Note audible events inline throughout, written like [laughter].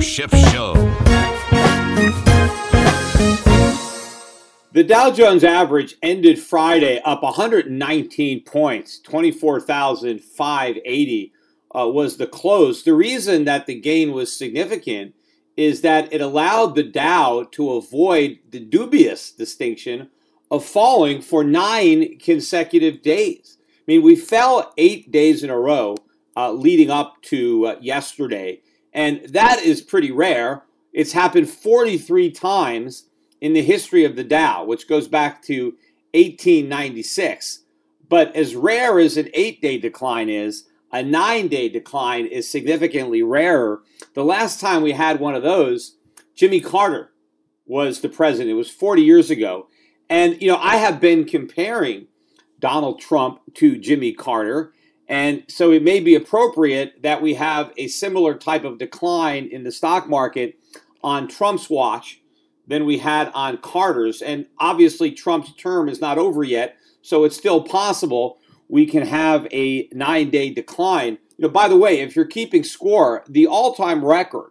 Schiff Show. The Dow Jones average ended Friday up 119 points, 24,580 uh, was the close. The reason that the gain was significant is that it allowed the Dow to avoid the dubious distinction of falling for nine consecutive days. I mean, we fell eight days in a row uh, leading up to uh, yesterday. And that is pretty rare. It's happened 43 times in the history of the Dow, which goes back to 1896. But as rare as an eight day decline is, a nine day decline is significantly rarer. The last time we had one of those, Jimmy Carter was the president. It was 40 years ago. And, you know, I have been comparing Donald Trump to Jimmy Carter. And so it may be appropriate that we have a similar type of decline in the stock market on Trump's watch than we had on Carter's. And obviously, Trump's term is not over yet, so it's still possible we can have a nine day decline. You know, by the way, if you're keeping score, the all time record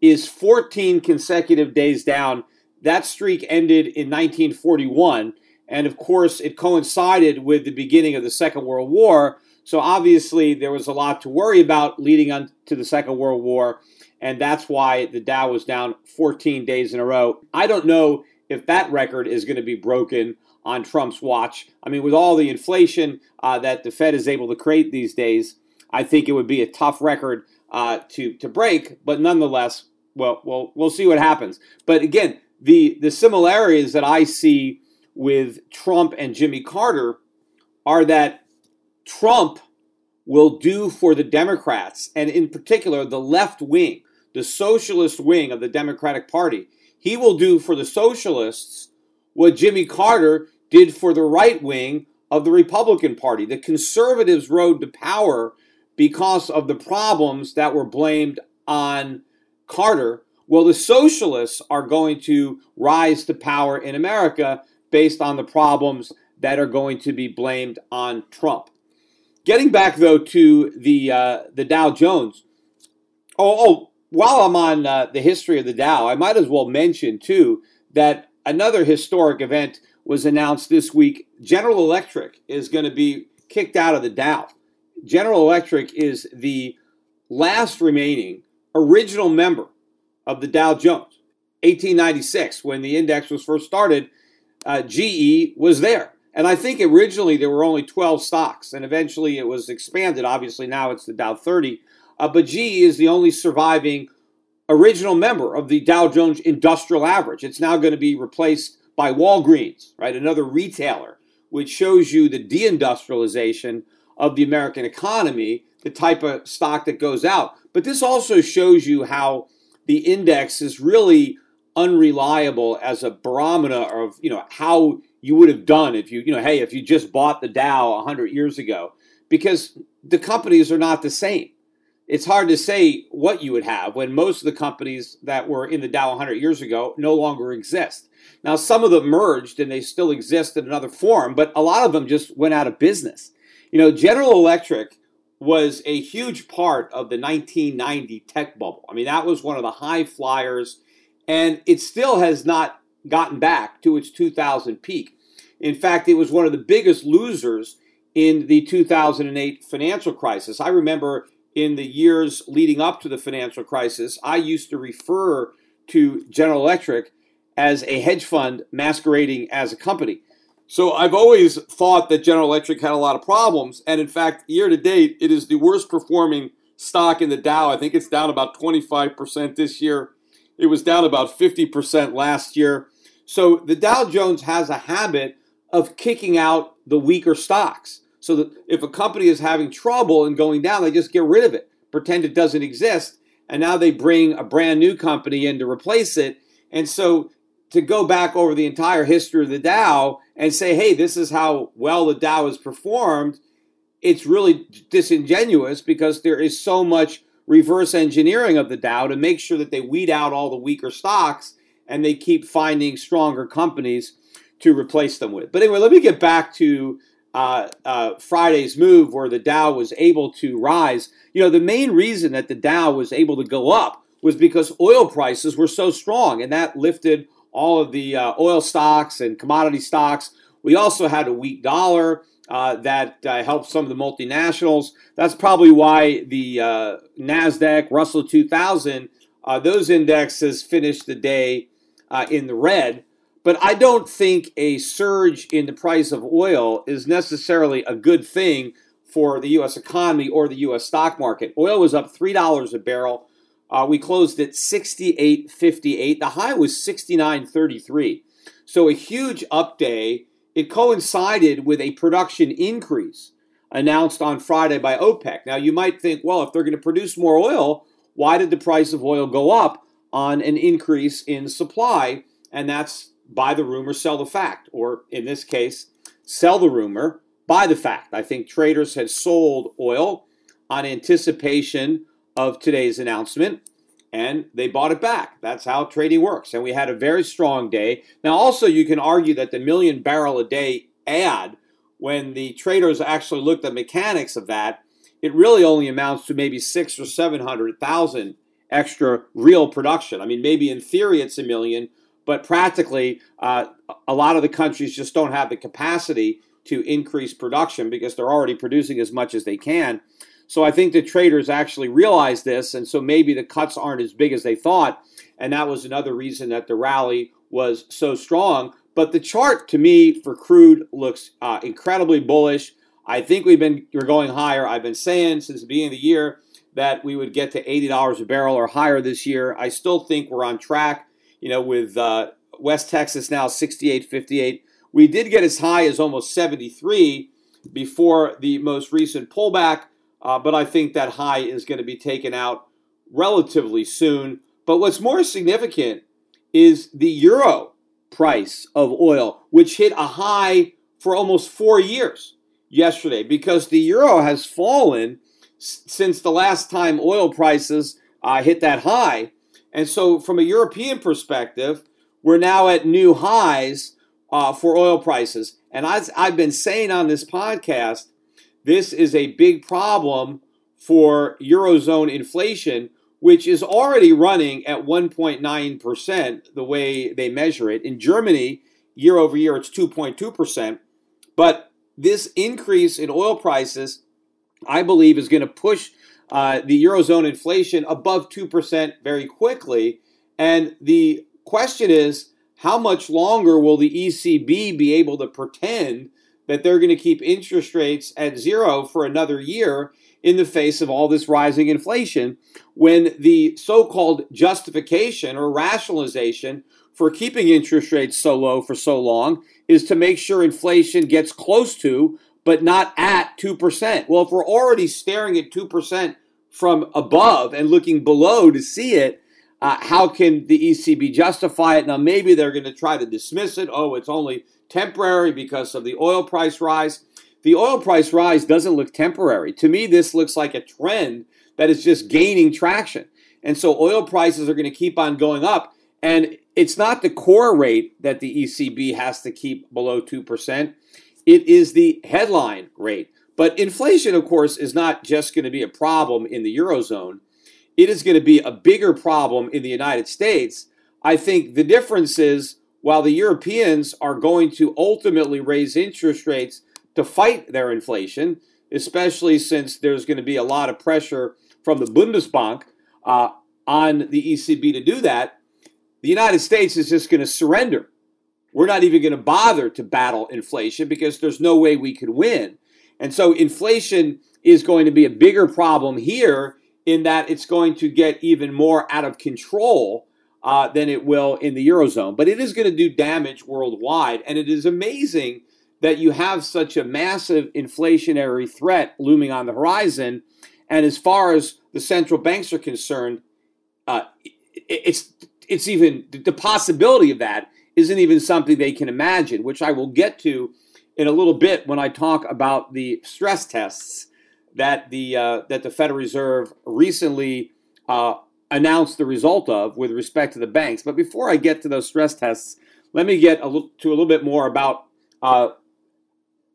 is 14 consecutive days down. That streak ended in 1941. And of course, it coincided with the beginning of the Second World War. So obviously, there was a lot to worry about leading on to the Second World War, and that's why the Dow was down 14 days in a row. I don't know if that record is going to be broken on Trump's watch. I mean, with all the inflation uh, that the Fed is able to create these days, I think it would be a tough record uh, to to break. But nonetheless, well, well, we'll see what happens. But again, the the similarities that I see with Trump and Jimmy Carter are that Trump will do for the Democrats, and in particular, the left wing, the socialist wing of the Democratic Party. He will do for the socialists what Jimmy Carter did for the right wing of the Republican Party. The conservatives rode to power because of the problems that were blamed on Carter. Well, the socialists are going to rise to power in America based on the problems that are going to be blamed on Trump. Getting back though to the uh, the Dow Jones. Oh, oh while I'm on uh, the history of the Dow, I might as well mention too that another historic event was announced this week. General Electric is going to be kicked out of the Dow. General Electric is the last remaining original member of the Dow Jones. 1896, when the index was first started, uh, GE was there. And I think originally there were only 12 stocks, and eventually it was expanded. Obviously, now it's the Dow 30. Uh, but GE is the only surviving original member of the Dow Jones Industrial Average. It's now going to be replaced by Walgreens, right? Another retailer, which shows you the deindustrialization of the American economy, the type of stock that goes out. But this also shows you how the index is really unreliable as a barometer of, you know, how you would have done if you, you know, hey, if you just bought the Dow 100 years ago, because the companies are not the same. It's hard to say what you would have when most of the companies that were in the Dow 100 years ago no longer exist. Now, some of them merged and they still exist in another form, but a lot of them just went out of business. You know, General Electric was a huge part of the 1990 tech bubble. I mean, that was one of the high flyers, and it still has not gotten back to its 2000 peak. In fact, it was one of the biggest losers in the 2008 financial crisis. I remember in the years leading up to the financial crisis, I used to refer to General Electric as a hedge fund masquerading as a company. So I've always thought that General Electric had a lot of problems. And in fact, year to date, it is the worst performing stock in the Dow. I think it's down about 25% this year. It was down about 50% last year. So the Dow Jones has a habit of kicking out the weaker stocks. So that if a company is having trouble and going down, they just get rid of it, pretend it doesn't exist. And now they bring a brand new company in to replace it. And so to go back over the entire history of the Dow and say, hey, this is how well the Dow has performed, it's really disingenuous because there is so much reverse engineering of the Dow to make sure that they weed out all the weaker stocks and they keep finding stronger companies to replace them with. But anyway, let me get back to uh, uh, Friday's move where the Dow was able to rise. You know, the main reason that the Dow was able to go up was because oil prices were so strong, and that lifted all of the uh, oil stocks and commodity stocks. We also had a weak dollar uh, that uh, helped some of the multinationals. That's probably why the uh, NASDAQ, Russell 2000, uh, those indexes finished the day uh, in the red. But I don't think a surge in the price of oil is necessarily a good thing for the U.S. economy or the U.S. stock market. Oil was up $3 a barrel uh, we closed at 68.58. The high was 69.33. So a huge up day. It coincided with a production increase announced on Friday by OPEC. Now you might think, well, if they're going to produce more oil, why did the price of oil go up on an increase in supply? And that's buy the rumor, sell the fact, or in this case, sell the rumor, buy the fact. I think traders had sold oil on anticipation of today's announcement and they bought it back. That's how trading works. And we had a very strong day. Now, also, you can argue that the million barrel a day ad, when the traders actually looked at mechanics of that, it really only amounts to maybe six or 700,000 extra real production. I mean, maybe in theory it's a million, but practically, uh, a lot of the countries just don't have the capacity to increase production because they're already producing as much as they can. So I think the traders actually realized this, and so maybe the cuts aren't as big as they thought, and that was another reason that the rally was so strong. But the chart to me for crude looks uh, incredibly bullish. I think we've been we're going higher. I've been saying since the beginning of the year that we would get to $80 a barrel or higher this year. I still think we're on track. You know, with uh, West Texas now 68.58. We did get as high as almost 73 before the most recent pullback. Uh, but I think that high is going to be taken out relatively soon. But what's more significant is the euro price of oil, which hit a high for almost four years yesterday because the euro has fallen since the last time oil prices uh, hit that high. And so, from a European perspective, we're now at new highs uh, for oil prices. And I've been saying on this podcast, this is a big problem for Eurozone inflation, which is already running at 1.9%, the way they measure it. In Germany, year over year, it's 2.2%. But this increase in oil prices, I believe, is going to push uh, the Eurozone inflation above 2% very quickly. And the question is, how much longer will the ECB be able to pretend that they're going to keep interest rates at zero for another year in the face of all this rising inflation when the so called justification or rationalization for keeping interest rates so low for so long is to make sure inflation gets close to, but not at 2%. Well, if we're already staring at 2% from above and looking below to see it, uh, how can the ECB justify it? Now, maybe they're going to try to dismiss it. Oh, it's only temporary because of the oil price rise. The oil price rise doesn't look temporary. To me, this looks like a trend that is just gaining traction. And so oil prices are going to keep on going up. And it's not the core rate that the ECB has to keep below 2%, it is the headline rate. But inflation, of course, is not just going to be a problem in the Eurozone, it is going to be a bigger problem in the United States. I think the difference is while the Europeans are going to ultimately raise interest rates to fight their inflation, especially since there's going to be a lot of pressure from the Bundesbank uh, on the ECB to do that, the United States is just going to surrender. We're not even going to bother to battle inflation because there's no way we could win. And so inflation is going to be a bigger problem here in that it's going to get even more out of control uh, than it will in the Eurozone. But it is going to do damage worldwide. And it is amazing that you have such a massive inflationary threat looming on the horizon. And as far as the central banks are concerned, uh, it's it's even the possibility of that isn't even something they can imagine, which I will get to in a little bit when I talk about the stress tests that the uh, that the Federal Reserve recently uh, announced the result of with respect to the banks. But before I get to those stress tests, let me get to a little bit more about uh,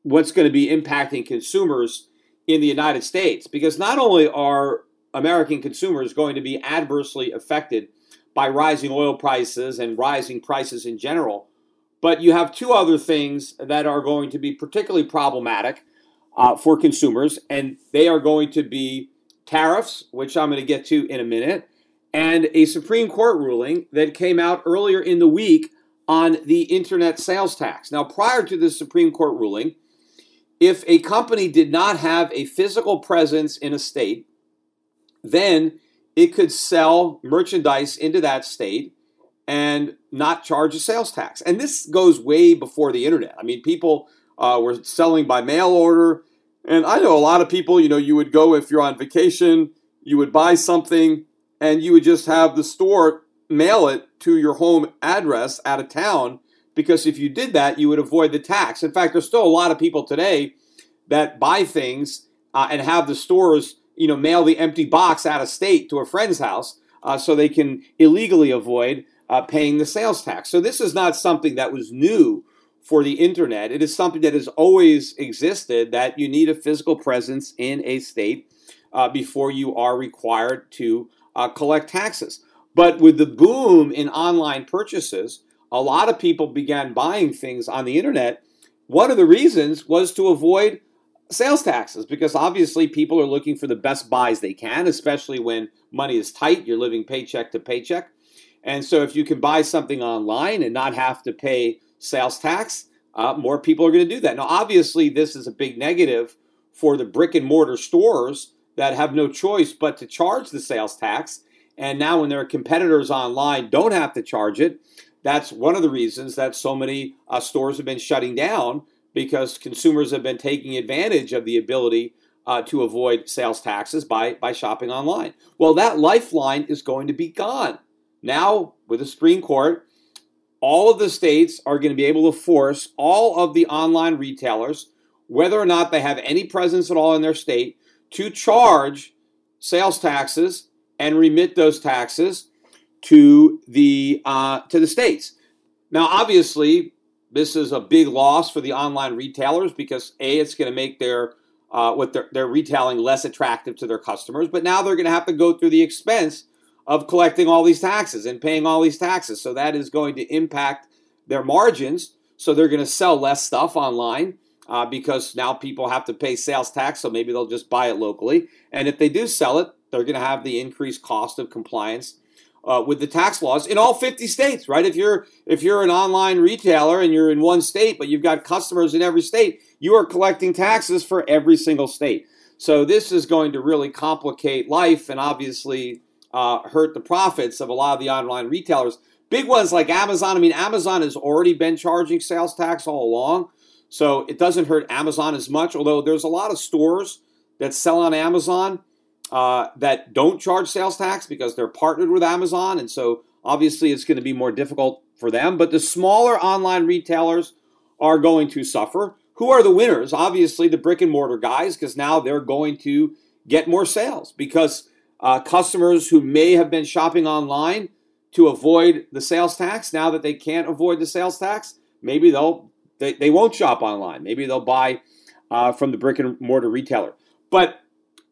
what's going to be impacting consumers in the United States, because not only are American consumers going to be adversely affected by rising oil prices and rising prices in general. But you have two other things that are going to be particularly problematic uh, for consumers, and they are going to be tariffs, which I'm going to get to in a minute, and a Supreme Court ruling that came out earlier in the week on the internet sales tax. Now, prior to the Supreme Court ruling, if a company did not have a physical presence in a state, then it could sell merchandise into that state and not charge a sales tax. And this goes way before the internet. I mean, people uh, were selling by mail order. And I know a lot of people, you know, you would go if you're on vacation, you would buy something, and you would just have the store mail it to your home address out of town because if you did that, you would avoid the tax. In fact, there's still a lot of people today that buy things uh, and have the stores you know, mail the empty box out of state to a friend's house uh, so they can illegally avoid uh, paying the sales tax. So this is not something that was new for the internet. It is something that has always existed that you need a physical presence in a state uh, before you are required to uh, collect taxes. But with the boom in online purchases, a lot of people began buying things on the internet. One of the reasons was to avoid sales taxes because obviously people are looking for the best buys they can, especially when money is tight, you're living paycheck to paycheck. And so if you can buy something online and not have to pay sales tax, uh, more people are going to do that. Now, obviously, this is a big negative for the brick and mortar stores that have no choice but to charge the sales tax. And now, when their competitors online don't have to charge it, that's one of the reasons that so many uh, stores have been shutting down because consumers have been taking advantage of the ability uh, to avoid sales taxes by, by shopping online. Well, that lifeline is going to be gone. Now, with the Supreme Court, all of the states are going to be able to force all of the online retailers, whether or not they have any presence at all in their state, to charge sales taxes and remit those taxes to the uh, to the states. Now, obviously, this is a big loss for the online retailers because a it's going to make their uh, what their, their retailing less attractive to their customers. But now they're going to have to go through the expense of collecting all these taxes and paying all these taxes. So that is going to impact their margins. So they're going to sell less stuff online uh, because now people have to pay sales tax. So maybe they'll just buy it locally. And if they do sell it, they're going to have the increased cost of compliance uh, with the tax laws in all 50 states, right? If you're if you're an online retailer and you're in one state, but you've got customers in every state, you are collecting taxes for every single state. So this is going to really complicate life and obviously uh, hurt the profits of a lot of the online retailers. Big ones like Amazon. I mean, Amazon has already been charging sales tax all along, so it doesn't hurt Amazon as much. Although there's a lot of stores that sell on Amazon uh, that don't charge sales tax because they're partnered with Amazon. And so obviously it's going to be more difficult for them. But the smaller online retailers are going to suffer. Who are the winners? Obviously, the brick and mortar guys, because now they're going to get more sales because uh, customers who may have been shopping online to avoid the sales tax, now that they can't avoid the sales tax, maybe they'll they, they won't shop online. Maybe they'll buy uh, from the brick and mortar retailer. But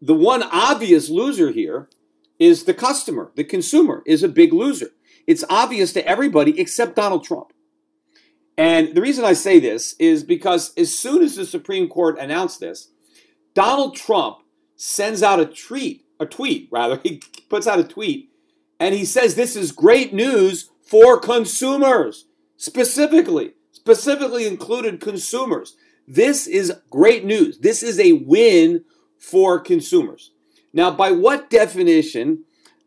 the one obvious loser here is the customer. The consumer is a big loser. It's obvious to everybody except Donald Trump. And the reason I say this is because as soon as the Supreme Court announced this, Donald Trump sends out a tweet, a tweet rather, [laughs] he puts out a tweet, and he says this is great news for consumers, specifically, specifically included consumers. This is great news. This is a win for consumers. Now, by what definition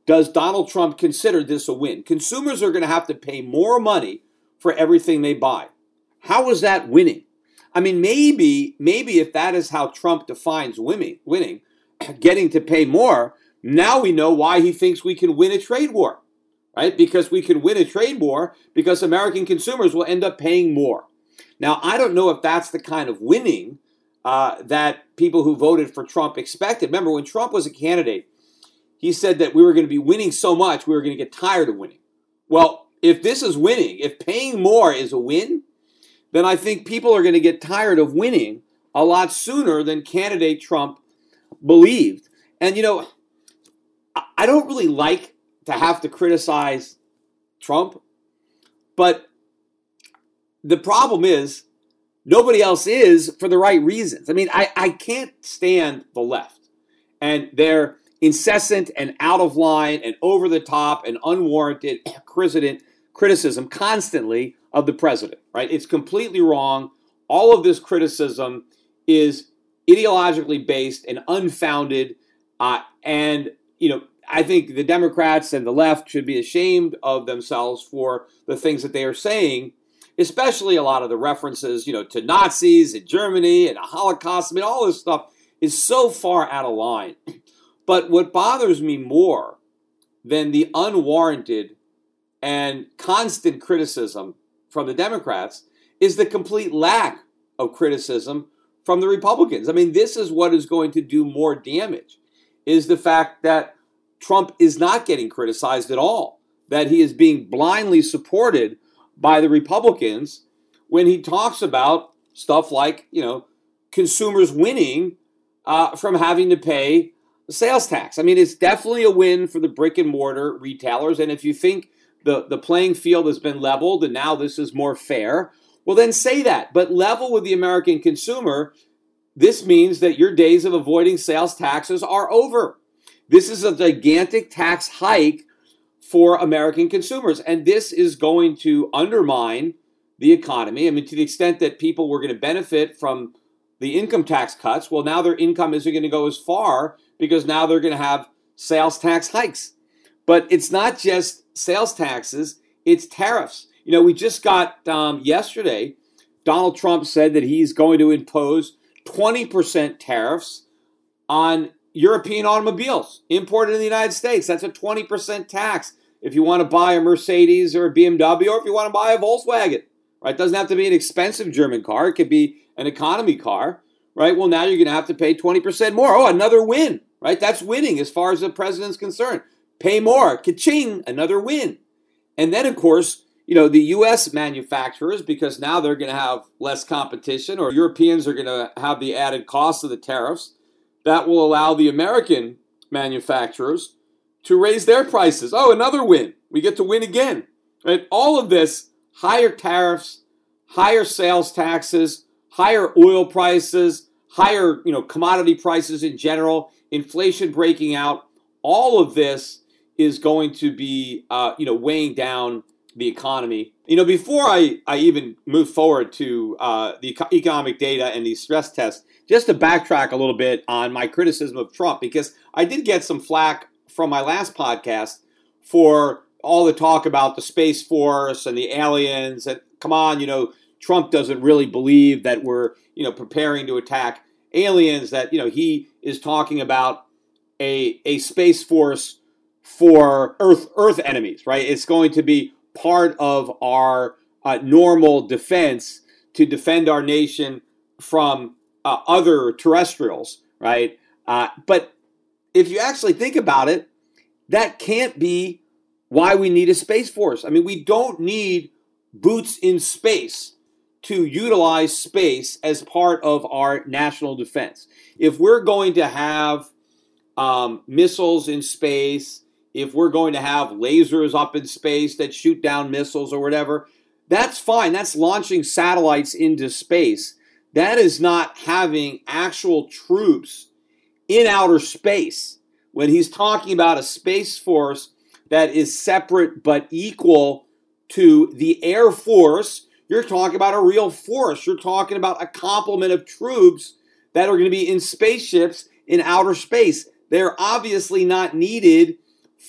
does Donald Trump consider this a win? Consumers are going to have to pay more money for everything they buy. How is that winning? I mean, maybe, maybe if that is how Trump defines winning, winning, getting to pay more, now we know why he thinks we can win a trade war, right? Because we can win a trade war because American consumers will end up paying more. Now, I don't know if that's the kind of winning uh, that people who voted for Trump expected. Remember, when Trump was a candidate, he said that we were going to be winning so much, we were going to get tired of winning. Well, if this is winning, if paying more is a win, then I think people are going to get tired of winning a lot sooner than candidate Trump believed. And, you know, I don't really like to have to criticize Trump, but the problem is nobody else is for the right reasons. I mean, I, I can't stand the left and their incessant and out of line and over the top and unwarranted [clears throat] criticism constantly of the president, right? It's completely wrong. All of this criticism is ideologically based and unfounded. Uh, and, you know, I think the Democrats and the left should be ashamed of themselves for the things that they are saying, especially a lot of the references, you know, to Nazis and Germany and the Holocaust. I mean, all this stuff is so far out of line. But what bothers me more than the unwarranted and constant criticism from the Democrats is the complete lack of criticism from the Republicans. I mean, this is what is going to do more damage is the fact that Trump is not getting criticized at all, that he is being blindly supported by the Republicans when he talks about stuff like, you know, consumers winning uh, from having to pay sales tax. I mean, it's definitely a win for the brick and mortar retailers. And if you think the, the playing field has been leveled and now this is more fair, well, then say that. But level with the American consumer, this means that your days of avoiding sales taxes are over. This is a gigantic tax hike for American consumers. And this is going to undermine the economy. I mean, to the extent that people were going to benefit from the income tax cuts, well, now their income isn't going to go as far because now they're going to have sales tax hikes. But it's not just sales taxes, it's tariffs. You know, we just got um, yesterday, Donald Trump said that he's going to impose 20% tariffs on European automobiles imported in the United States. That's a 20% tax if you want to buy a Mercedes or a BMW or if you want to buy a Volkswagen. Right? It doesn't have to be an expensive German car. It could be an economy car. Right? Well, now you're going to have to pay 20% more. Oh, another win right? That's winning as far as the president's concerned. Pay more, ka-ching, another win. And then, of course, you know, the U.S. manufacturers, because now they're going to have less competition, or Europeans are going to have the added cost of the tariffs, that will allow the American manufacturers to raise their prices. Oh, another win. We get to win again. Right? All of this, higher tariffs, higher sales taxes, higher oil prices, higher, you know, commodity prices in general, inflation breaking out, all of this is going to be, uh, you know, weighing down the economy. You know, before I, I even move forward to uh, the economic data and these stress tests, just to backtrack a little bit on my criticism of Trump, because I did get some flack from my last podcast for all the talk about the Space Force and the aliens. And come on, you know, Trump doesn't really believe that we're, you know, preparing to attack aliens that you know he is talking about a a space force for earth earth enemies right it's going to be part of our uh, normal defense to defend our nation from uh, other terrestrials, right? Uh, but if you actually think about it, that can't be why we need a space force. I mean, we don't need boots in space to utilize space as part of our national defense. If we're going to have um, missiles in space, if we're going to have lasers up in space that shoot down missiles or whatever, that's fine. That's launching satellites into space. That is not having actual troops in outer space. When he's talking about a space force that is separate but equal to the Air Force, you're talking about a real force. You're talking about a complement of troops that are going to be in spaceships in outer space. They're obviously not needed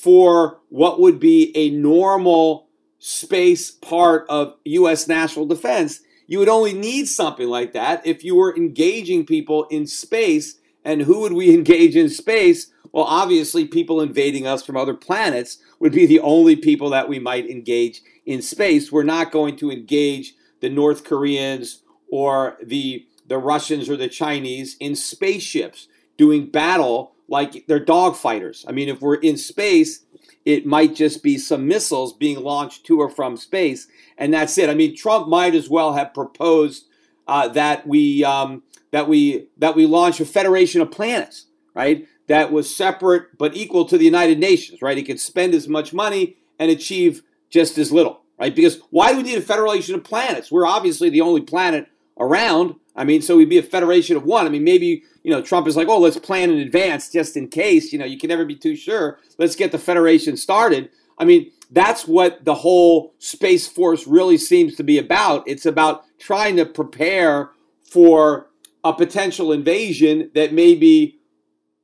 for what would be a normal space part of U.S. national defense. You would only need something like that if you were engaging people in space. And who would we [laughs] engage in space? Well, obviously, people invading us from other planets would be the only people that we might engage in space. We're not going to engage the North Koreans or the the Russians or the Chinese in spaceships doing battle like they're dogfighters. I mean, if we're in space, it might just be some missiles being launched to or from space, and that's it. I mean, Trump might as well have proposed uh, that we um, that we that we launch a federation of planets, right? That was separate but equal to the United Nations, right? He could spend as much money and achieve just as little, right? Because why do we need a federation of planets? We're obviously the only planet around. I mean, so we'd be a federation of one. I mean, maybe, you know, Trump is like, oh, let's plan in advance just in case. You know, you can never be too sure. Let's get the federation started. I mean, that's what the whole Space Force really seems to be about. It's about trying to prepare for a potential invasion that may be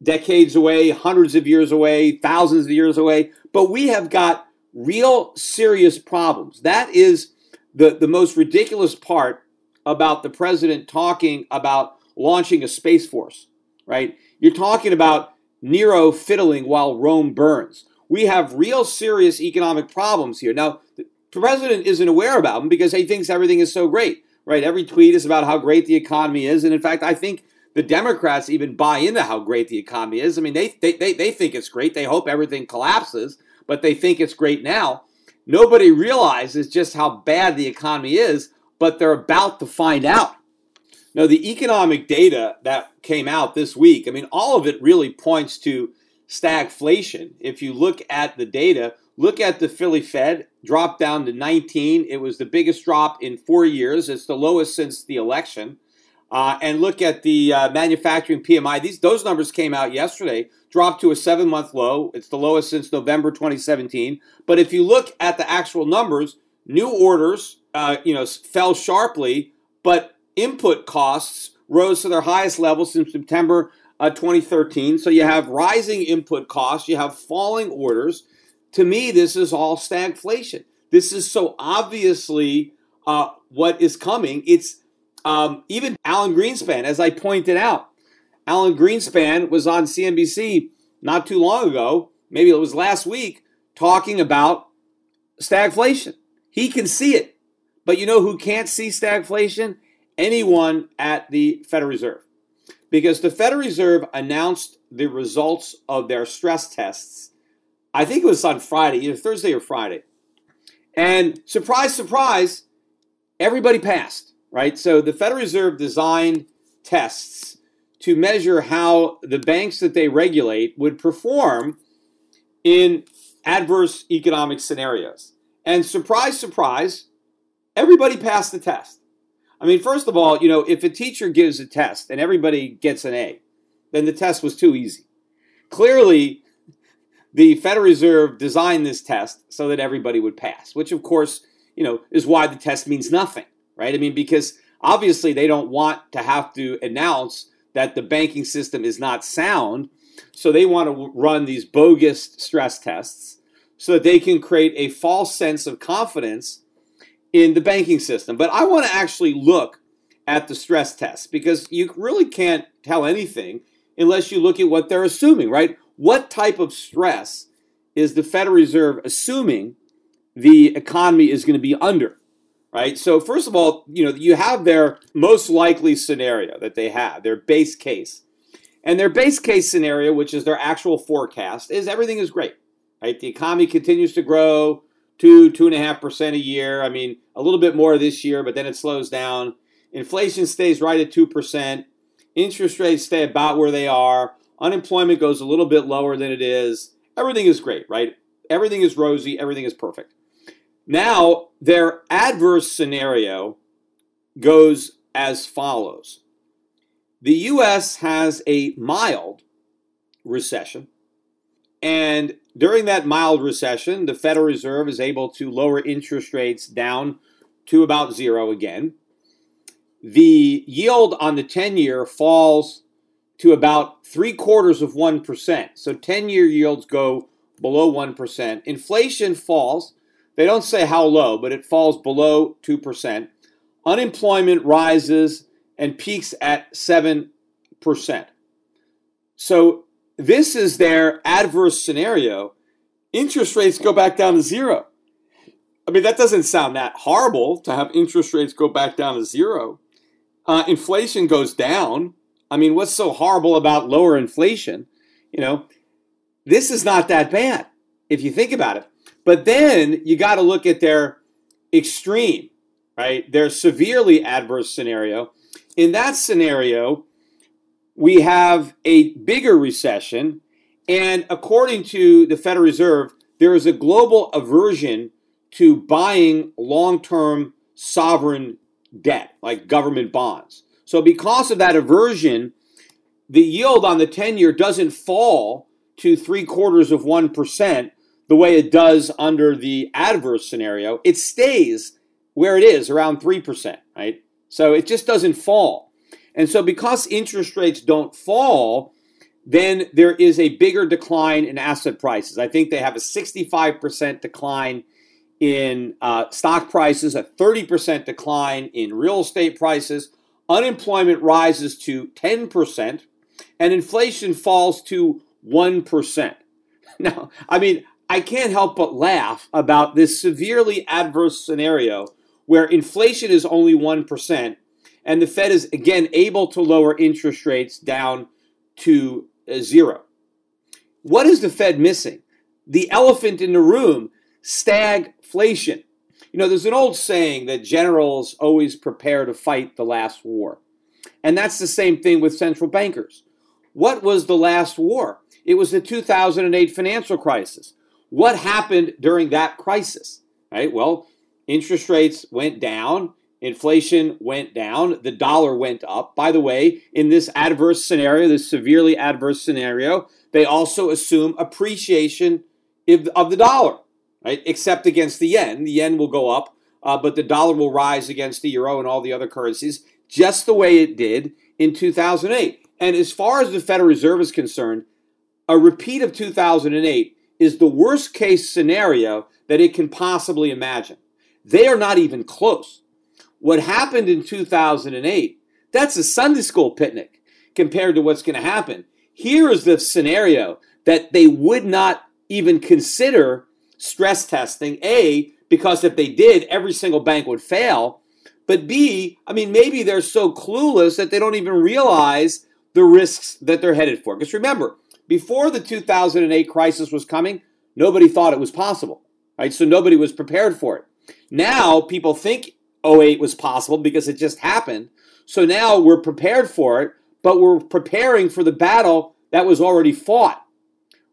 decades away, hundreds of years away, thousands of years away. But we have got real serious problems. That is the, the most ridiculous part about the president talking about launching a space force, right? You're talking about Nero fiddling while Rome burns. We have real serious economic problems here. Now, the president isn't aware about them because he thinks everything is so great, right? Every tweet is about how great the economy is. And in fact, I think the Democrats even buy into how great the economy is. I mean, they, they, they, they think it's great. They hope everything collapses, but they think it's great now. Nobody realizes just how bad the economy is but they're about to find out. Now, the economic data that came out this week, I mean, all of it really points to stagflation. If you look at the data, look at the Philly Fed, dropped down to 19. It was the biggest drop in four years. It's the lowest since the election. Uh, and look at the uh, manufacturing PMI. These those numbers came out yesterday, dropped to a seven month low. It's the lowest since November 2017. But if you look at the actual numbers, new orders uh, you know, fell sharply, but input costs rose to their highest level since September uh, 2013. So you have rising input costs, you have falling orders. To me, this is all stagflation. This is so obviously uh, what is coming. It's um, even Alan Greenspan, as I pointed out. Alan Greenspan was on CNBC not too long ago, maybe it was last week, talking about stagflation. He can see it. But you know who can't see stagflation? Anyone at the Federal Reserve. Because the Federal Reserve announced the results of their stress tests. I think it was on Friday, either Thursday or Friday. And surprise, surprise, everybody passed, right? So the Federal Reserve designed tests to measure how the banks that they regulate would perform in adverse economic scenarios. And surprise, surprise, everybody passed the test. I mean, first of all, you know, if a teacher gives a test and everybody gets an A, then the test was too easy. Clearly, the Federal Reserve designed this test so that everybody would pass, which of course, you know, is why the test means nothing, right? I mean, because obviously they don't want to have to announce that the banking system is not sound. So they want to run these bogus stress tests so that they can create a false sense of confidence in the banking system. But I want to actually look at the stress tests because you really can't tell anything unless you look at what they're assuming, right? What type of stress is the Federal Reserve assuming the economy is going to be under? right? So first of all, you know, you have their most likely scenario that they have, their base case. And their base case scenario, which is their actual forecast, is everything is great, right? The economy continues to grow two, two and a half percent a year. I mean, a little bit more this year, but then it slows down. Inflation stays right at two percent. Interest rates stay about where they are. Unemployment goes a little bit lower than it is. Everything is great, right? Everything is rosy. Everything is perfect. Now, their adverse scenario goes as follows The U.S. has a mild recession, and during that mild recession, the Federal Reserve is able to lower interest rates down to about zero again. The yield on the 10 year falls to about three quarters of 1%. So 10 year yields go below 1%. Inflation falls they don't say how low, but it falls below 2%. Unemployment rises and peaks at 7%. So this is their adverse scenario. Interest rates go back down to zero. I mean, that doesn't sound that horrible to have interest rates go back down to zero. Uh, inflation goes down. I mean, what's so horrible about lower inflation? You know, this is not that bad if you think about it. But then you got to look at their extreme, right? Their severely adverse scenario. In that scenario, we have a bigger recession. And according to the Federal Reserve, there is a global aversion to buying long term sovereign debt, like government bonds. So, because of that aversion, the yield on the 10 year doesn't fall to three quarters of 1%, the way it does under the adverse scenario, it stays where it is, around 3%, right? So it just doesn't fall. And so because interest rates don't fall, then there is a bigger decline in asset prices. I think they have a 65% decline in uh, stock prices, a 30% decline in real estate prices. Unemployment rises to 10%, and inflation falls to 1%. [laughs] Now, I mean, I can't help but laugh about this severely adverse scenario where inflation is only 1% and the Fed is again able to lower interest rates down to uh, zero. What is the Fed missing? The elephant in the room, stagflation. You know, there's an old saying that generals always prepare to fight the last war. And that's the same thing with central bankers. What was the last war? It was the 2008 financial crisis. What happened during that crisis? Right? Well, interest rates went down, inflation went down, the dollar went up. By the way, in this adverse scenario, this severely adverse scenario, they also assume appreciation of the dollar, right? Except against the yen. The yen will go up, uh, but the dollar will rise against the euro and all the other currencies, just the way it did in 2008. And as far as the Federal Reserve is concerned, a repeat of 2008 is the worst case scenario that it can possibly imagine. They are not even close. What happened in 2008, that's a Sunday school picnic compared to what's going to happen. Here is the scenario that they would not even consider stress testing. A, because if they did, every single bank would fail. But B, I mean, maybe they're so clueless that they don't even realize the risks that they're headed for. Because remember, before the 2008 crisis was coming, nobody thought it was possible, right? So nobody was prepared for it. Now people think 08 was possible because it just happened. So now we're prepared for it, but we're preparing for the battle that was already fought.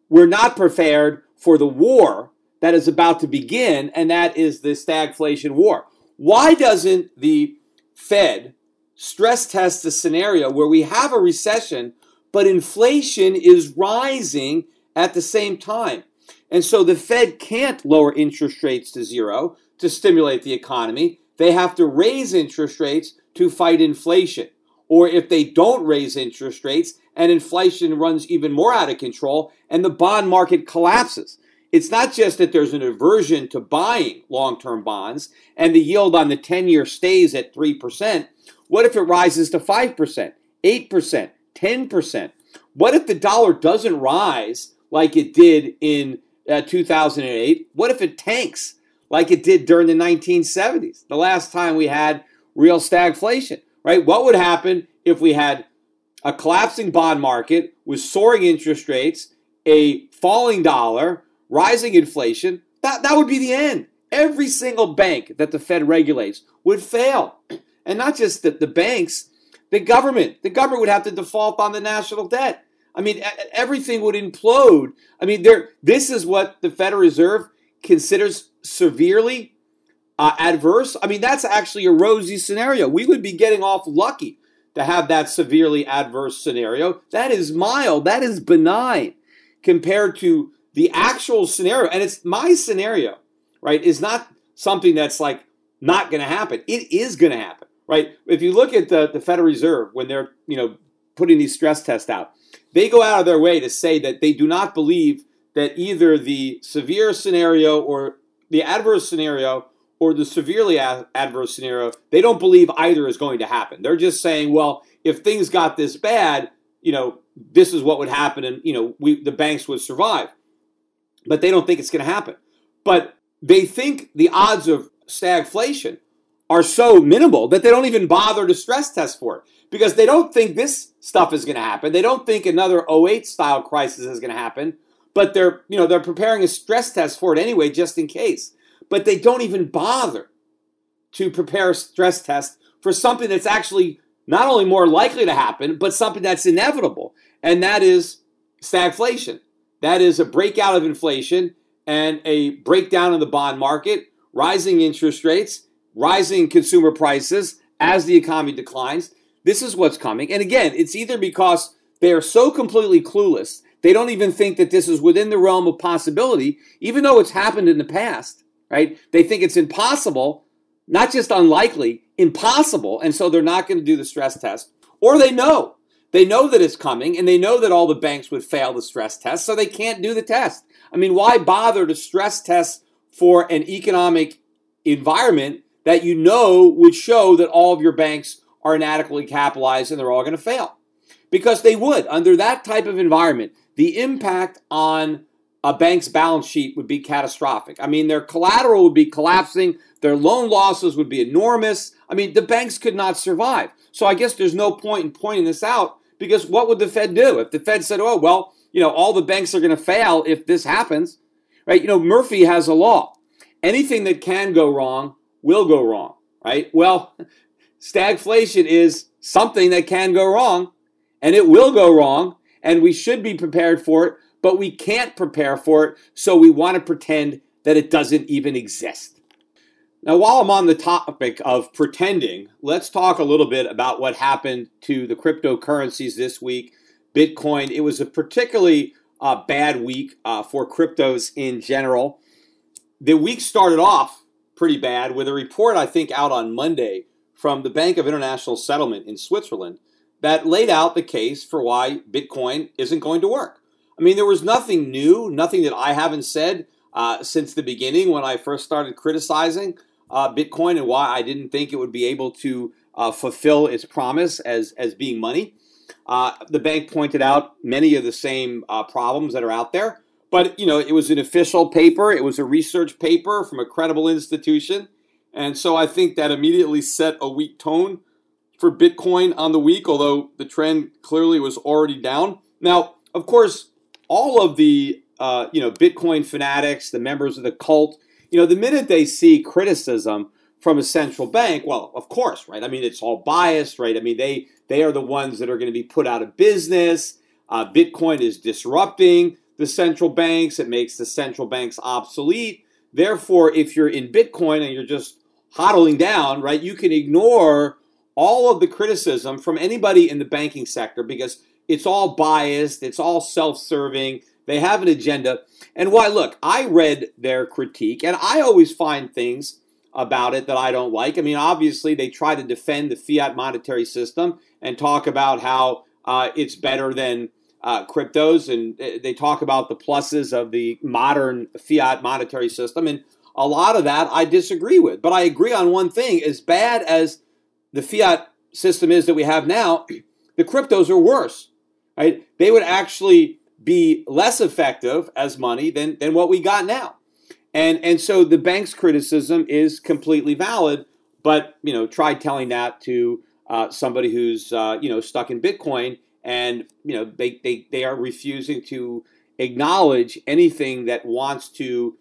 We're not prepared for the war that is about to begin, and that is the stagflation war. Why doesn't the Fed stress test the scenario where we have a recession but inflation is rising at the same time. And so the Fed can't lower interest rates to zero to stimulate the economy. They have to raise interest rates to fight inflation. Or if they don't raise interest rates and inflation runs even more out of control and the bond market collapses. It's not just that there's an aversion to buying long term bonds and the yield on the 10 year stays at 3%. What if it rises to 5%, 8%, 10%. What if the dollar doesn't rise like it did in uh, 2008? What if it tanks like it did during the 1970s, the last time we had real stagflation, right? What would happen if we had a collapsing bond market with soaring interest rates, a falling dollar, rising inflation? That, that would be the end. Every single bank that the Fed regulates would fail. [clears throat] And not just the, the banks, the government. The government would have to default on the national debt. I mean, everything would implode. I mean, there. This is what the Federal Reserve considers severely uh, adverse. I mean, that's actually a rosy scenario. We would be getting off lucky to have that severely adverse scenario. That is mild. That is benign compared to the actual scenario. And it's my scenario, right? Is not something that's like not going to happen. It is going to happen, right? If you look at the, the Federal Reserve when they're, you know, putting these stress tests out, they go out of their way to say that they do not believe that either the severe scenario or the adverse scenario or the severely adverse scenario, they don't believe either is going to happen. They're just saying, well, if things got this bad, you know, this is what would happen and, you know, we the banks would survive. But they don't think it's going to happen. But they think the odds of stagflation are so minimal that they don't even bother to stress test for it because they don't think this stuff is going to happen. They don't think another 08 style crisis is going to happen, but they're, you know, they're preparing a stress test for it anyway just in case. But they don't even bother to prepare a stress test for something that's actually not only more likely to happen, but something that's inevitable, and that is stagflation. That is a breakout of inflation and a breakdown in the bond market, rising interest rates, rising consumer prices as the economy declines. This is what's coming. And again, it's either because they are so completely clueless, they don't even think that this is within the realm of possibility, even though it's happened in the past, right? They think it's impossible, not just unlikely, impossible. And so they're not going to do the stress test. Or they know. They know that it's coming and they know that all the banks would fail the stress test, so they can't do the test. I mean, why bother to stress test for an economic environment that you know would show that all of your banks are inadequately capitalized and they're all going to fail. Because they would. Under that type of environment, the impact on a bank's balance sheet would be catastrophic. I mean, their collateral would be collapsing, their loan losses would be enormous. I mean, the banks could not survive. So I guess there's no point in pointing this out because what would the Fed do? If the Fed said, oh, well, you know, all the banks are going to fail if this happens, right? You know, Murphy has a law. Anything that can go wrong will go wrong, right? Well, [laughs] stagflation is something that can go wrong and it will go wrong and we should be prepared for it, but we can't prepare for it, so we want to pretend that it doesn't even exist. Now, while I'm on the topic of pretending, let's talk a little bit about what happened to the cryptocurrencies this week. Bitcoin, it was a particularly uh, bad week uh, for cryptos in general. The week started off pretty bad with a report, I think, out on Monday from the Bank of International Settlement in Switzerland that laid out the case for why Bitcoin isn't going to work. I mean, there was nothing new, nothing that I haven't said uh, since the beginning when I first started criticizing uh, Bitcoin and why I didn't think it would be able to uh, fulfill its promise as, as being money. Uh, the bank pointed out many of the same uh, problems that are out there. But, you know, it was an official paper, it was a research paper from a credible institution. And so I think that immediately set a weak tone for Bitcoin on the week, although the trend clearly was already down. Now, of course, all of the uh, you know Bitcoin fanatics, the members of the cult, you know, the minute they see criticism from a central bank, well, of course, right? I mean, it's all biased, right? I mean, they they are the ones that are going to be put out of business. Uh, Bitcoin is disrupting the central banks. It makes the central banks obsolete. Therefore, if you're in Bitcoin and you're just hodling down, right, you can ignore all of the criticism from anybody in the banking sector because it's all biased, it's all self serving, they have an agenda. And why, look, I read their critique and I always find things about it that I don't like. I mean, obviously, they try to defend the fiat monetary system and talk about how uh, it's better than uh, cryptos, and uh, they talk about the pluses of the modern fiat monetary system. And a lot of that I disagree with. But I agree on one thing as bad as the fiat system is that we have now, [clears throat] the cryptos are worse. Right? They would actually be less effective as money than, than what we got now. And and so the bank's criticism is completely valid, but you know, try telling that to uh, somebody who's uh, you know stuck in Bitcoin, and you know they, they they are refusing to acknowledge anything that wants to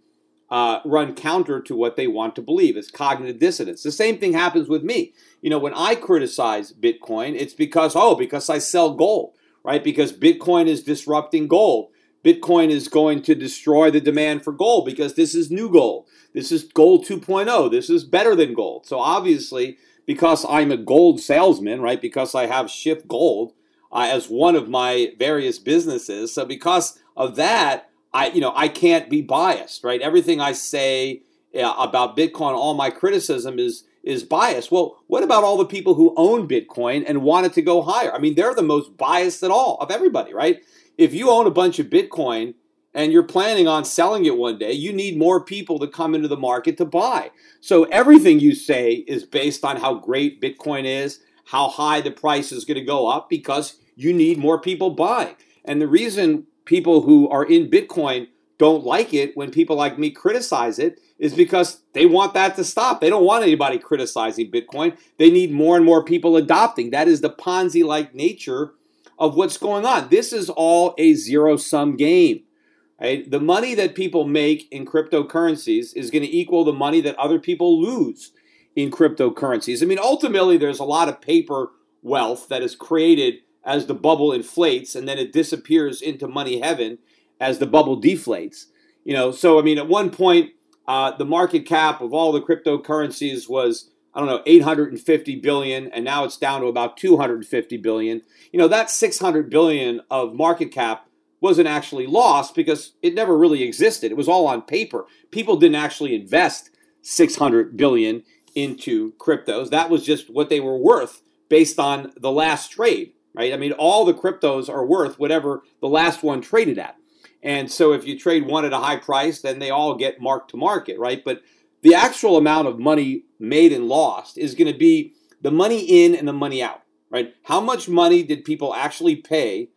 uh, run counter to what they want to believe. It's cognitive dissonance. The same thing happens with me. You know, when I criticize Bitcoin, it's because oh, because I sell gold, right? Because Bitcoin is disrupting gold. Bitcoin is going to destroy the demand for gold because this is new gold. This is gold 2.0. This is better than gold. So obviously, because I'm a gold salesman, right? Because I have Schiff Gold uh, as one of my various businesses. So because of that, I you know I can't be biased, right? Everything I say uh, about Bitcoin, all my criticism is is biased. Well, what about all the people who own Bitcoin and want it to go higher? I mean, they're the most biased at all of everybody, right? if you own a bunch of Bitcoin and you're planning on selling it one day, you need more people to come into the market to buy. So everything you say is based on how great Bitcoin is, how high the price is going to go up because you need more people buying. And the reason people who are in Bitcoin don't like it when people like me criticize it is because they want that to stop. They don't want anybody criticizing Bitcoin. They need more and more people adopting. That is the Ponzi like nature of what's going on. This is all a zero sum game. Right? The money that people make in cryptocurrencies is going to equal the money that other people lose in cryptocurrencies. I mean, ultimately, there's a lot of paper wealth that is created as the bubble inflates and then it disappears into money heaven as the bubble deflates. You know, so I mean, at one point, uh, the market cap of all the cryptocurrencies was I don't know, 850 billion, and now it's down to about 250 billion. You know, that 600 billion of market cap wasn't actually lost because it never really existed. It was all on paper. People didn't actually invest 600 billion into cryptos. That was just what they were worth based on the last trade, right? I mean, all the cryptos are worth whatever the last one traded at. And so if you trade one at a high price, then they all get marked to market, right? But the actual amount of money made and lost is going to be the money in and the money out, right? How much money did people actually pay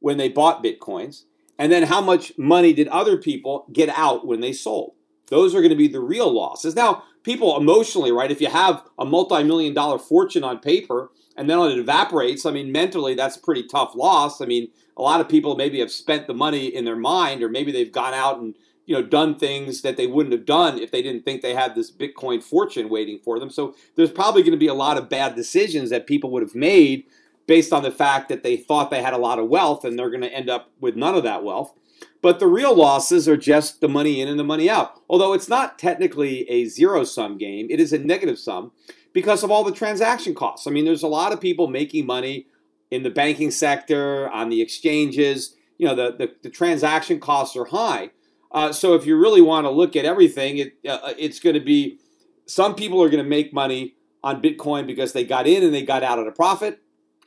when they bought Bitcoins? And then how much money did other people get out when they sold? Those are going to be the real losses. Now, people emotionally, right? If you have a multi million dollar fortune on paper and then it evaporates, I mean, mentally, that's a pretty tough loss. I mean, a lot of people maybe have spent the money in their mind, or maybe they've gone out and you know done things that they wouldn't have done if they didn't think they had this bitcoin fortune waiting for them. So there's probably going to be a lot of bad decisions that people would have made based on the fact that they thought they had a lot of wealth and they're going to end up with none of that wealth. But the real losses are just the money in and the money out. Although it's not technically a zero sum game it is a negative sum because of all the transaction costs i mean there's a lot of people making money in the banking sector on the exchanges you know the, the, the transaction costs are high uh, so if you really want to look at everything, it uh, it's going to be some people are going to make money on Bitcoin because they got in and they got out at a profit.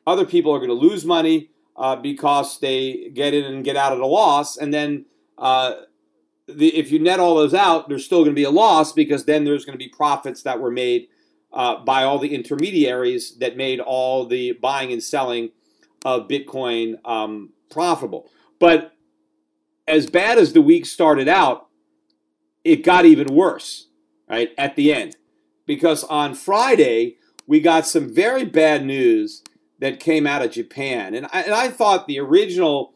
Other people are going to lose money uh, because they get in and get out at a loss. And then uh, the, if you net all those out, there's still going to be a loss because then there's going to be profits that were made uh, by all the intermediaries that made all the buying and selling of Bitcoin um, profitable. But as bad as the week started out, it got even worse, right, at the end. Because on Friday, we got some very bad news that came out of Japan. And I, and I thought the original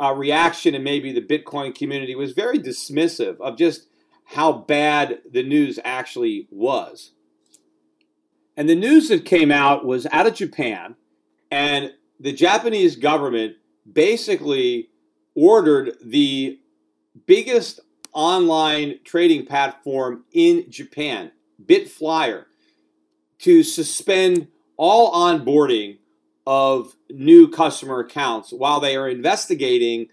uh, reaction and maybe the Bitcoin community was very dismissive of just how bad the news actually was. And the news that came out was out of Japan, and the Japanese government basically ordered the biggest online trading platform in Japan, Bitflyer, to suspend all onboarding of new customer accounts while they are investigating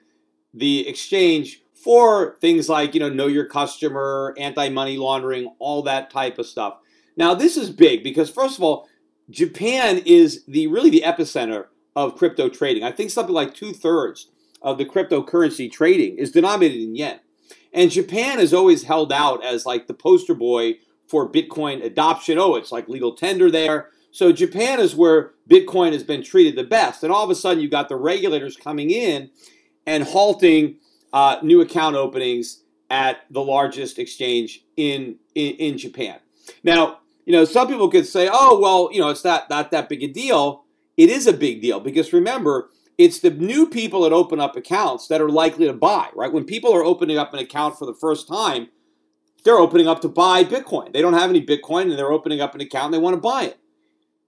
the exchange for things like, you know, know your customer, anti-money laundering, all that type of stuff. Now, this is big because first of all, Japan is the really the epicenter of crypto trading. I think something like two thirds of the cryptocurrency trading is denominated in yen. And Japan is always held out as like the poster boy for Bitcoin adoption. Oh, it's like legal tender there. So Japan is where Bitcoin has been treated the best. And all of a sudden, you've got the regulators coming in and halting uh, new account openings at the largest exchange in, in, in Japan. Now, you know, some people could say, "Oh, well, you know, it's not not that big a deal." It is a big deal because remember, it's the new people that open up accounts that are likely to buy, right? When people are opening up an account for the first time, they're opening up to buy Bitcoin. They don't have any Bitcoin and they're opening up an account and they want to buy it.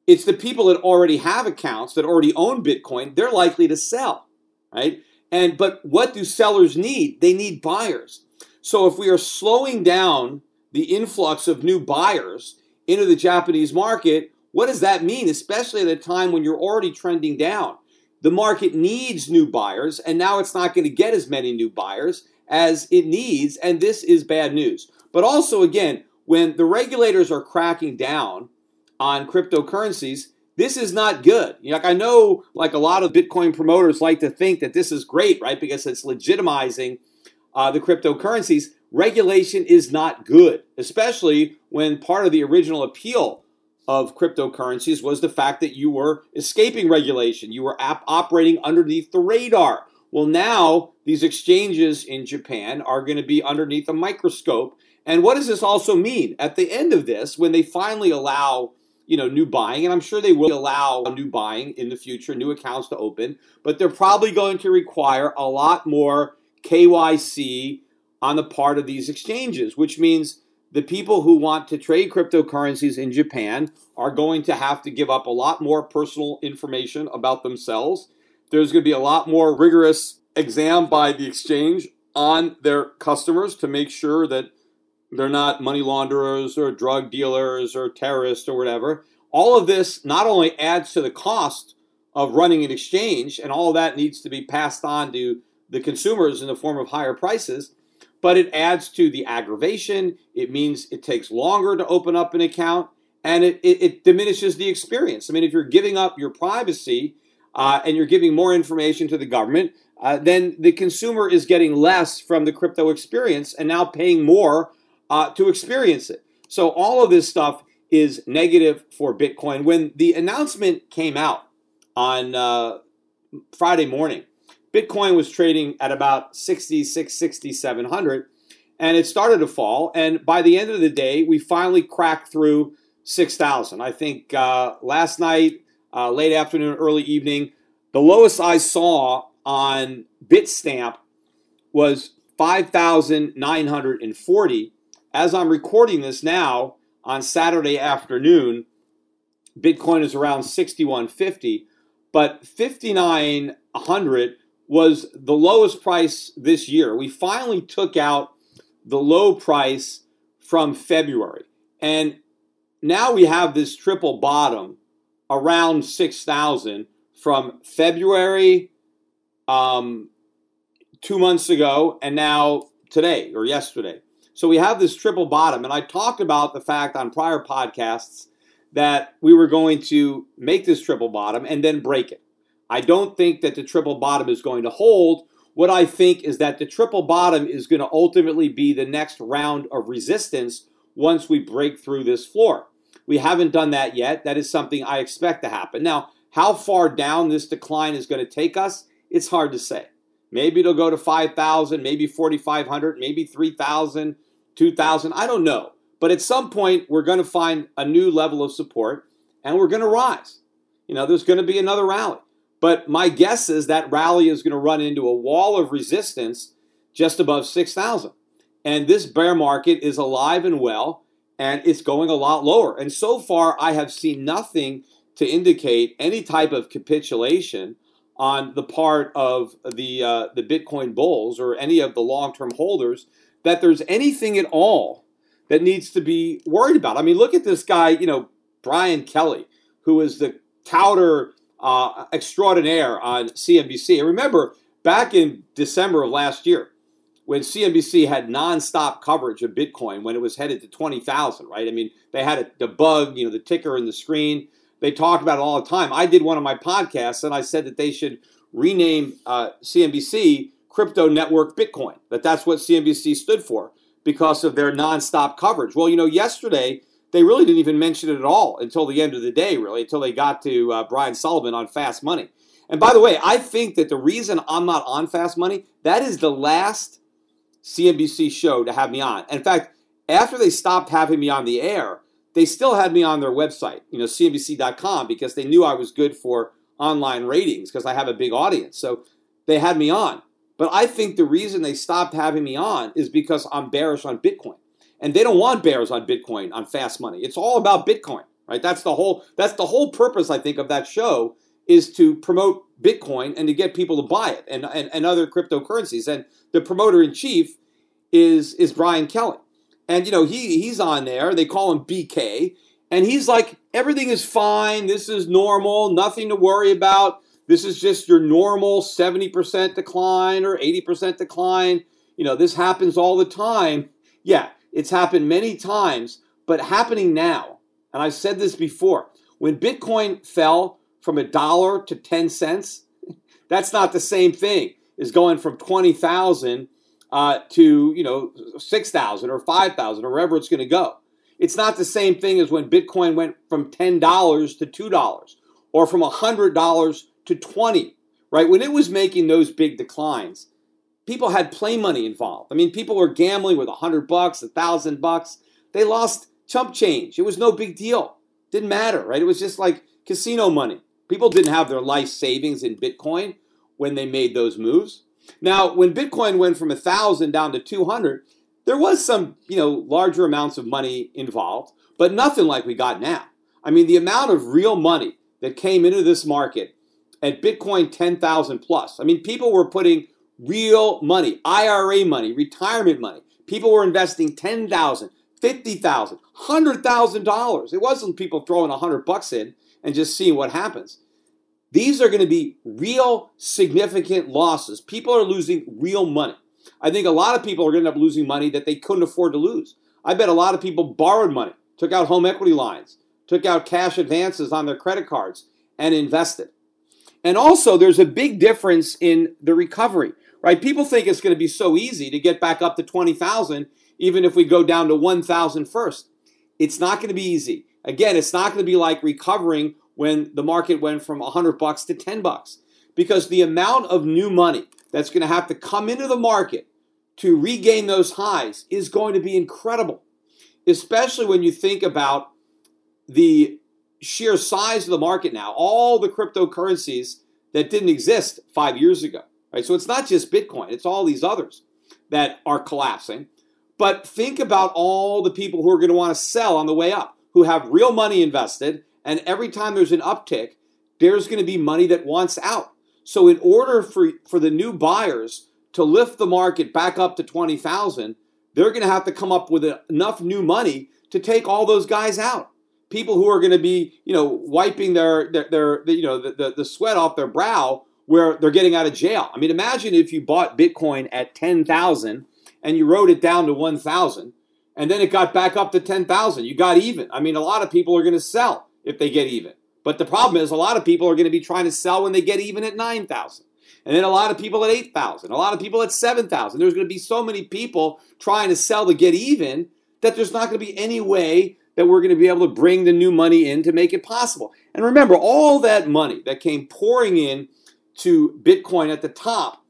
It's the people that already have accounts that already own Bitcoin, they're likely to sell, right? And but what do sellers need? They need buyers. So if we are slowing down the influx of new buyers into the Japanese market, what does that mean, especially at a time when you're already trending down? The market needs new buyers, and now it's not going to get as many new buyers as it needs, and this is bad news. But also, again, when the regulators are cracking down on cryptocurrencies, this is not good. You know, like I know, like a lot of Bitcoin promoters like to think that this is great, right? Because it's legitimizing uh, the cryptocurrencies. Regulation is not good, especially when part of the original appeal of cryptocurrencies was the fact that you were escaping regulation. You were ap- operating underneath the radar. Well, now these exchanges in Japan are going to be underneath a microscope. And what does this also mean? At the end of this, when they finally allow you know new buying and i'm sure they will allow new buying in the future new accounts to open but they're probably going to require a lot more kyc on the part of these exchanges which means the people who want to trade cryptocurrencies in Japan are going to have to give up a lot more personal information about themselves. There's going to be a lot more rigorous exam by the exchange on their customers to make sure that they're not money launderers or drug dealers or terrorists or whatever. All of this not only adds to the cost of running an exchange, and all that needs to be passed on to the consumers in the form of higher prices, but it adds to the aggravation. It means it takes longer to open up an account and it, it, it diminishes the experience. I mean, if you're giving up your privacy uh, and you're giving more information to the government, uh, then the consumer is getting less from the crypto experience and now paying more uh, to experience it. So all of this stuff is negative for Bitcoin. When the announcement came out on uh, Friday morning, Bitcoin was trading at about 66, 6700, and it started to fall. And by the end of the day, we finally cracked through 6,000. I think uh, last night, uh, late afternoon, early evening, the lowest I saw on Bitstamp was 5,940. As I'm recording this now on Saturday afternoon, Bitcoin is around 6150, but 5900 was the lowest price this year. We finally took out the low price from February. And now we have this triple bottom around 6,000 from February um, two months ago and now today or yesterday. So we have this triple bottom. And I talked about the fact on prior podcasts that we were going to make this triple bottom and then break it. I don't think that the triple bottom is going to hold. What I think is that the triple bottom is going to ultimately be the next round of resistance once we break through this floor. We haven't done that yet. That is something I expect to happen. Now, how far down this decline is going to take us, it's hard to say. Maybe it'll go to 5,000, maybe 4,500, maybe 3,000, 2,000. I don't know. But at some point, we're going to find a new level of support and we're going to rise. You know, there's going to be another rally. But my guess is that rally is going to run into a wall of resistance just above 6,000. And this bear market is alive and well, and it's going a lot lower. And so far, I have seen nothing to indicate any type of capitulation on the part of the uh, the Bitcoin bulls or any of the long term holders that there's anything at all that needs to be worried about. I mean, look at this guy, you know, Brian Kelly, who is the touter uh, extraordinaire on CNBC. And remember, back in December of last year, when CNBC had nonstop coverage of Bitcoin when it was headed to 20,000, right? I mean, they had it, the bug, you know, the ticker in the screen. They talked about it all the time. I did one of my podcasts and I said that they should rename uh, CNBC Crypto Network Bitcoin, that that's what CNBC stood for because of their nonstop coverage. Well, you know, yesterday they really didn't even mention it at all until the end of the day, really, until they got to uh, Brian Sullivan on Fast Money. And by the way, I think that the reason I'm not on Fast Money, that is the last CNBC show to have me on. In fact, after they stopped having me on the air, they still had me on their website, you know, CNBC.com, because they knew I was good for online ratings because I have a big audience. So they had me on. But I think the reason they stopped having me on is because I'm bearish on Bitcoin. And they don't want bears on Bitcoin on fast money. It's all about Bitcoin, right? That's the whole that's the whole purpose, I think, of that show is to promote Bitcoin and to get people to buy it and, and, and other cryptocurrencies. And the promoter in chief is is Brian Kelly. And you know, he he's on there. They call him BK. And he's like, everything is fine. This is normal. Nothing to worry about. This is just your normal 70% decline or 80% decline. You know, this happens all the time. Yeah, it's happened many times, but happening now. And I've said this before. When Bitcoin fell from a dollar to 10 cents, [laughs] that's not the same thing as going from 20,000 uh, to, you know, 6,000 or 5,000 or wherever it's going to go. It's not the same thing as when Bitcoin went from $10 to $2 or from $100 to 20, right? When it was making those big declines, people had play money involved. I mean, people were gambling with a hundred bucks, a thousand bucks. They lost chump change. It was no big deal. Didn't matter, right? It was just like casino money. People didn't have their life savings in Bitcoin when they made those moves. Now, when Bitcoin went from a thousand down to 200, there was some, you know, larger amounts of money involved, but nothing like we got now. I mean, the amount of real money that came into this market at Bitcoin 10,000 plus. I mean, people were putting real money, IRA money, retirement money. People were investing 10,000, 50,000, $100,000. It wasn't people throwing a 100 bucks in and just seeing what happens. These are going to be real significant losses. People are losing real money. I think a lot of people are going to end up losing money that they couldn't afford to lose. I bet a lot of people borrowed money, took out home equity lines, took out cash advances on their credit cards, and invested. And also, there's a big difference in the recovery, right? People think it's going to be so easy to get back up to 20,000, even if we go down to 1,000 first. It's not going to be easy. Again, it's not going to be like recovering when the market went from 100 bucks to 10 bucks because the amount of new money that's going to have to come into the market to regain those highs is going to be incredible, especially when you think about the sheer size of the market now, all the cryptocurrencies that didn't exist five years ago. Right? So it's not just Bitcoin, it's all these others that are collapsing. But think about all the people who are going to want to sell on the way up, who have real money invested, and every time there's an uptick, there's going to be money that wants out. So in order for, for the new buyers to lift the market back up to 20,000, they're going to have to come up with enough new money to take all those guys out people who are going to be, you know, wiping their, their, their you know, the, the, the sweat off their brow where they're getting out of jail. I mean, imagine if you bought Bitcoin at 10,000 and you wrote it down to 1,000 and then it got back up to 10,000. You got even. I mean, a lot of people are going to sell if they get even. But the problem is a lot of people are going to be trying to sell when they get even at 9,000. And then a lot of people at 8,000, a lot of people at 7,000. There's going to be so many people trying to sell to get even that there's not going to be any way that we're going to be able to bring the new money in to make it possible. And remember, all that money that came pouring in to Bitcoin at the top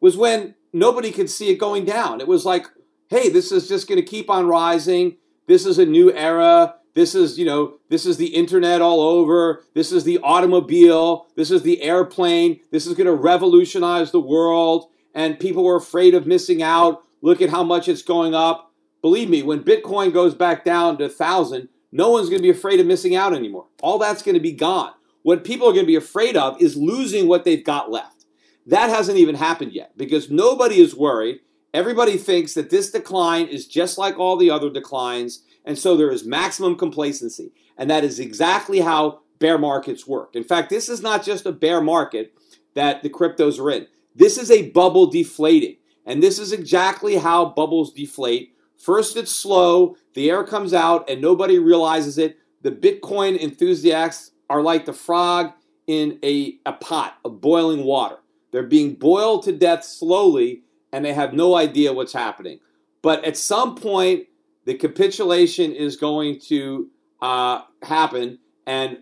was when nobody could see it going down. It was like, hey, this is just going to keep on rising. This is a new era. This is, you know, this is the internet all over. This is the automobile. This is the airplane. This is going to revolutionize the world. And people were afraid of missing out. Look at how much it's going up. Believe me, when Bitcoin goes back down to 1,000, no one's going to be afraid of missing out anymore. All that's going to be gone. What people are going to be afraid of is losing what they've got left. That hasn't even happened yet because nobody is worried. Everybody thinks that this decline is just like all the other declines, and so there is maximum complacency. And that is exactly how bear markets work. In fact, this is not just a bear market that the cryptos are in, this is a bubble deflating. And this is exactly how bubbles deflate First, it's slow, the air comes out, and nobody realizes it. The Bitcoin enthusiasts are like the frog in a, a pot of boiling water. They're being boiled to death slowly, and they have no idea what's happening. But at some point, the capitulation is going to uh, happen, and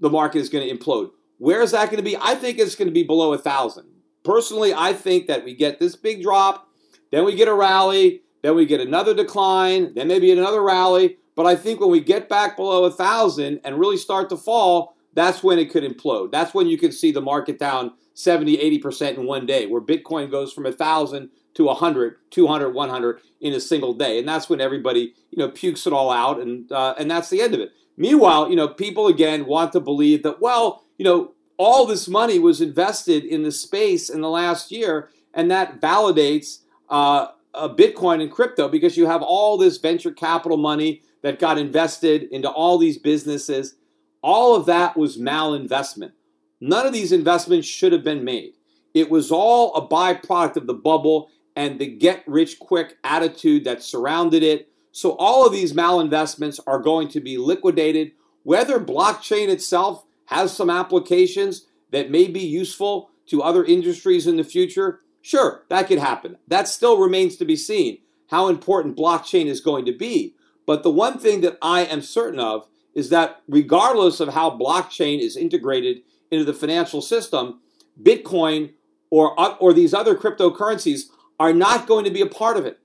the market is going to implode. Where is that going to be? I think it's going to be below a thousand. Personally, I think that we get this big drop then we get a rally, then we get another decline, then maybe another rally. But I think when we get back below a thousand and really start to fall, that's when it could implode. That's when you can see the market down 70, 80% in one day, where Bitcoin goes from a thousand to 100, 200, 100 in a single day. And that's when everybody, you know, pukes it all out and uh, and that's the end of it. Meanwhile, you know, people again want to believe that well, you know, all this money was invested in the space in the last year and that validates uh, Bitcoin and crypto because you have all this venture capital money that got invested into all these businesses. All of that was malinvestment. None of these investments should have been made. It was all a byproduct of the bubble and the get rich quick attitude that surrounded it. So all of these malinvestments are going to be liquidated. Whether blockchain itself has some applications that may be useful to other industries in the future, sure, that could happen. That still remains to be seen how important blockchain is going to be. But the one thing that I am certain of is that regardless of how blockchain is integrated into the financial system, Bitcoin or, or these other cryptocurrencies are not going to be a part of it.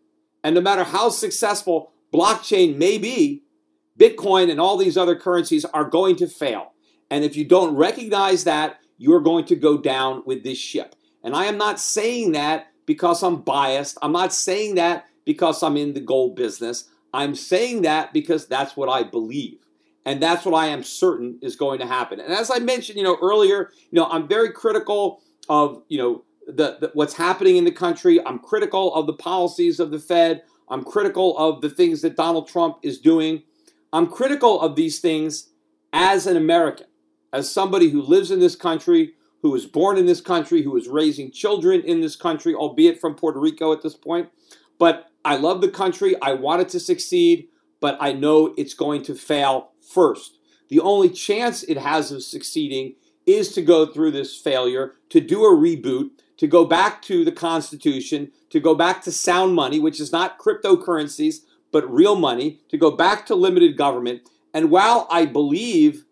And no matter how successful blockchain may be, Bitcoin and all these other currencies are going to fail. And if you don't recognize that, you're going to go down with this ship. And I am not saying that because I'm biased. I'm not saying that because I'm in the gold business. I'm saying that because that's what I believe. And that's what I am certain is going to happen. And as I mentioned, you know, earlier, you know, I'm very critical of, you know, the, the, what's happening in the country. I'm critical of the policies of the Fed. I'm critical of the things that Donald Trump is doing. I'm critical of these things as an American, as somebody who lives in this country, who was born in this country, who is raising children in this country, albeit from Puerto Rico at this point. But I love the country. I want it to succeed, but I know it's going to fail first. The only chance it has of succeeding is to go through this failure, to do a reboot, to go back to the Constitution, to go back to sound money, which is not cryptocurrencies, but real money, to go back to limited government. And while I believe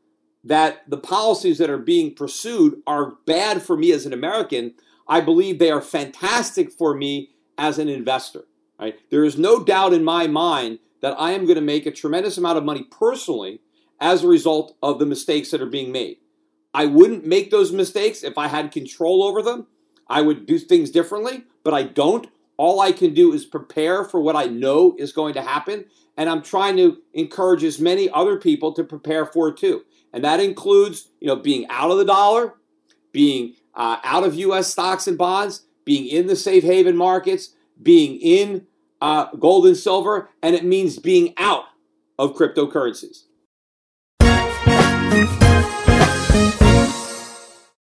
that the policies that are being pursued are bad for me as an American, I believe they are fantastic for me as an investor. Right? There is no doubt in my mind that I am going to make a tremendous amount of money personally as a result of the mistakes that are being made. I wouldn't make those mistakes if I had control over them. I would do things differently, but I don't. All I can do is prepare for what I know is going to happen. And I'm trying to encourage as many other people to prepare for it too. And that includes, you know, being out of the dollar, being uh, out of U.S. stocks and bonds, being in the safe haven markets, being in uh, gold and silver, and it means being out of cryptocurrencies.